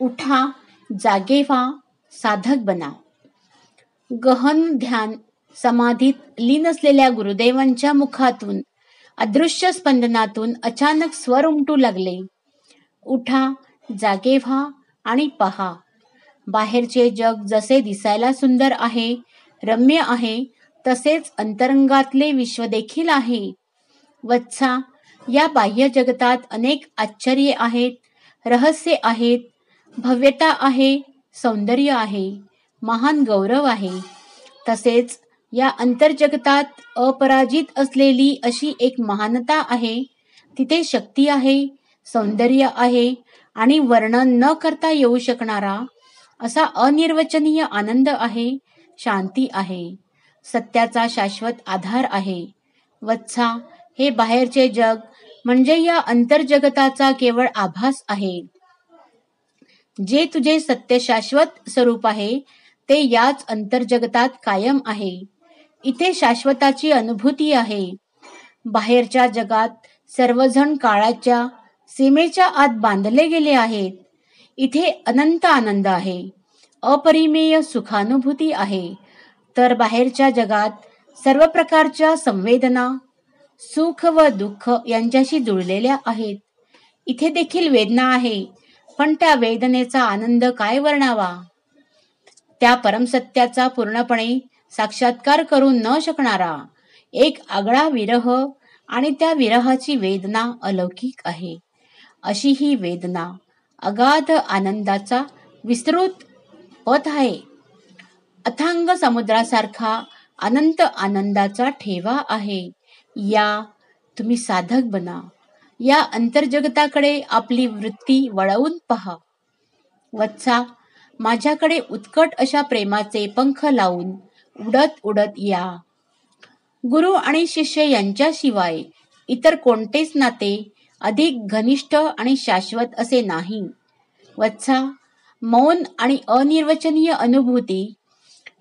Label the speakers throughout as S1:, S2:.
S1: उठा जागे व्हा साधक बना. गहन ध्यान समाधीत लीन असलेल्या गुरुदेवांच्या मुखातून अदृश्य स्पंदनातून अचानक स्वर उमटू लागले. उठा जागे व्हा आणि पहा. बाहेरचे जग जसे दिसायला सुंदर आहे रम्य आहे तसेच अंतरंगातले विश्व देखील आहे. वत्सा या बाह्य जगतात अनेक आश्चर्य आहेत रहस्य आहेत भव्यता आहे सौंदर्य आहे महान गौरव आहे. तसेच या अंतर्जगतात अपराजित असलेली अशी एक महानता आहे. तिथे शक्ती आहे सौंदर्य आहे आणि वर्णन न करता येऊ शकणारा असा अनिर्वचनीय आनंद आहे शांती आहे. सत्याचा शाश्वत आधार आहे. वत्सा हे बाहेरचे जग म्हणजे या अंतर्जगताचा केवळ आभास आहे. जे तुझे सत्य शाश्वत स्वरूप आहे ते याच अंतर्जगतात कायम आहे. इथे शाश्वताची अनुभूती आहे. बाहेरच्या जगात सर्वजण काळाच्या सीमेच्या आत बांधले गेले आहेत. इथे अनंत आनंद आहे. अपरिमेय सुखानुभूती आहे. तर बाहेरच्या जगात सर्व प्रकारच्या संवेदना सुख व दुःख यांच्याशी जुळलेल्या आहेत. इथे देखील वेदना आहे. पण त्या वेदनेचा आनंद काय वर्णावा? त्या परमसत्याचा पूर्णपणे साक्षात्कार करू न शकणारा एक आगळा विरह आणि त्या विरहाची वेदना अलौकिक आहे. अशी ही वेदना अगाध आनंदाचा विस्तृत पथ आहे. अथांग समुद्रासारखा अनंत आनंदाचा ठेवा आहे. या तुम्ही साधक बना. या अंतर्जगताकडे आपली वृत्ती वळवून पहा. वत्सा माझ्याकडे उत्कट अशा प्रेमाचे पंख लावून उडत उडत या. गुरु आणि शिष्य यांच्याशिवाय इतर कोणतेच नाते अधिक घनिष्ठ आणि शाश्वत असे नाही. वत्सा मौन आणि अनिर्वचनीय अनुभूती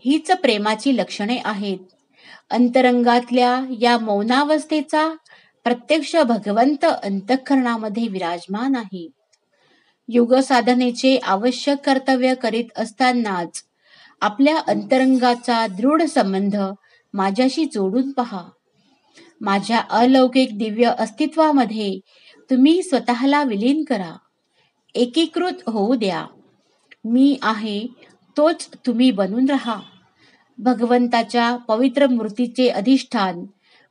S1: हीच प्रेमाची लक्षणे आहेत. अंतरंगातल्या या मौनावस्थेचा प्रत्यक्ष भगवंत अंतःकरणामध्ये विराजमान आहे. युग साधनेचे आवश्यक कर्तव्य करीत असतानाच आपल्या अंतरंगाचा दृढ संबंध माझ्याशी जोडून पहा. माझ्या अलौकिक दिव्य अस्तित्वामध्ये तुम्ही स्वतःला विलीन करा. एकीकृत होऊ द्या. मी आहे तोच तुम्ही बनून राहा. भगवंताच्या पवित्र मूर्तीचे अधिष्ठान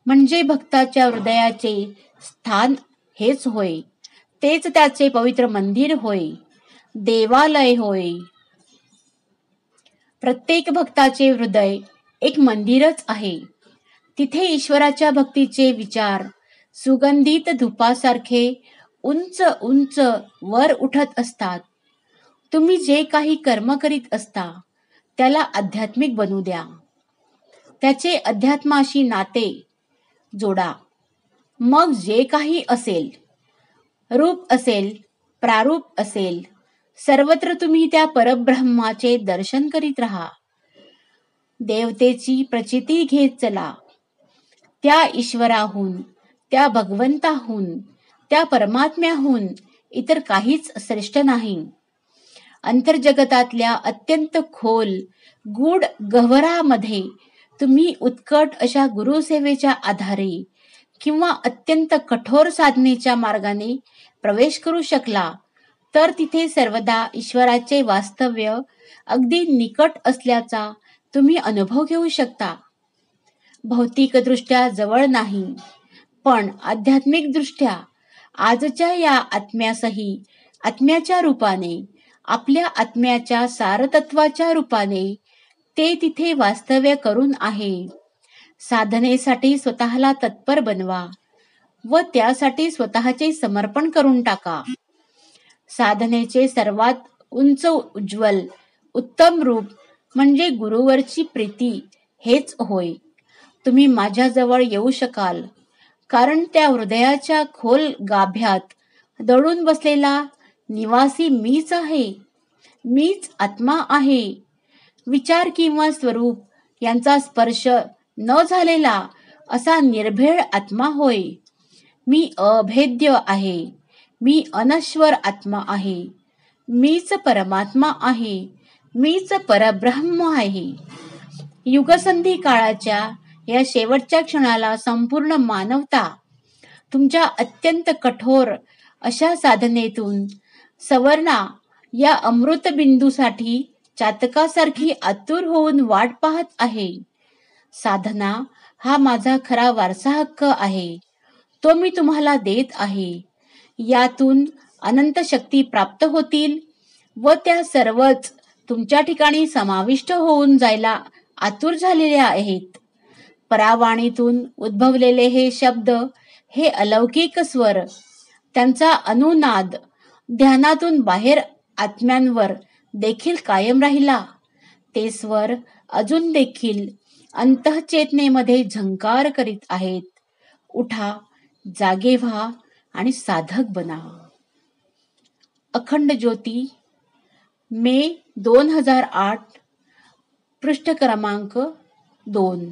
S1: म्हणजे भक्ताच्या हृदयाचे स्थान हेच होय. तेच त्याचे पवित्र मंदिर होय. देवालय होय. प्रत्येक भक्ताचे हृदय एक मंदिरच आहे. तिथे ईश्वराच्या भक्तीचे विचार सुगंधित धुपासारखे उंच उंच वर उठत असतात. तुम्ही जे काही कर्म करीत असता त्याला आध्यात्मिक बनू द्या. त्याचे अध्यात्माशी नाते जोडा. मग जे काही असेल रूप असेल प्रारूप असेल सर्वत्र तुम्ही त्या परब्रह्माचे दर्शन करीत राहा. देवतेची प्रचिती घेत चला. त्या ईश्वराहून त्या भगवंताहून त्या परमात्म्याहून इतर काहीच श्रेष्ठ नाही. अंतर्जगतातल्या अत्यंत खोल गूढ गहवरामध्ये तुम्ही उत्कट अशा गुरुसेवेच्या आधारे किंवा अत्यंत कठोर साधनेच्या मार्गाने प्रवेश करू शकला तर तिथे सर्वदा ईश्वराचे वास्तव्य अगदी निकट असल्याचा तुम्ही अनुभव घेऊ शकता. भौतिकदृष्ट्या जवळ नाही पण आध्यात्मिक दृष्ट्या आजच्या या आत्म्यासही आत्म्याच्या रूपाने आपल्या आत्म्याच्या सारतत्वाच्या रूपाने ते तिथे वास्तव्य करून आहे. साधनेसाठी स्वतःला तत्पर बनवा व त्यासाठी स्वतःचे समर्पण करून टाका. साधनेचे सर्वात उंच उज्ज्वल उत्तम रूप म्हणजे गुरुवरची प्रीती हेच होय. तुम्ही माझ्याजवळ येऊ शकाल. कारण त्या हृदयाच्या खोल गाभ्यात दडून बसलेला निवासी मीच आहे. मीच आत्मा आहे. विचार किंवा स्वरूप यांचा स्पर्श न झालेला असा निर्भेळ आत्मा होय. मी अभेद्य आहे. मी अनश्वर आत्मा आहे. मीच परमात्मा आहे. मीच परब्रह्म आहे. युगसंधी काळाच्या या शेवटच्या क्षणाला संपूर्ण मानवता तुमच्या अत्यंत कठोर अशा साधनेतून सवर्णा या अमृतबिंदूसाठी चातकासारखी आतुर होऊन वाट पाहत आहे. साधना हा माझा खरा वारसा हक्क आहे. तो मी तुम्हाला देत आहे. यातून अनंत शक्ती प्राप्त होतील व त्या सर्वच तुमच्या ठिकाणी समाविष्ट होऊन जायला आतुर झालेल्या आहेत. परावाणीतून उद्भवलेले हे शब्द हे अलौकिक स्वर त्यांचा अनुनाद ध्यानातून बाहेर आत्म्यांवर देखील कायम राहिला. ते स्वर अजून देखील अंतःचेतनेमध्ये झंकार करीत आहेत. उठा जागे व्हा आणि साधक बना. अखंड ज्योती मे दोन हजार आठ पृष्ठ क्रमांक दोन.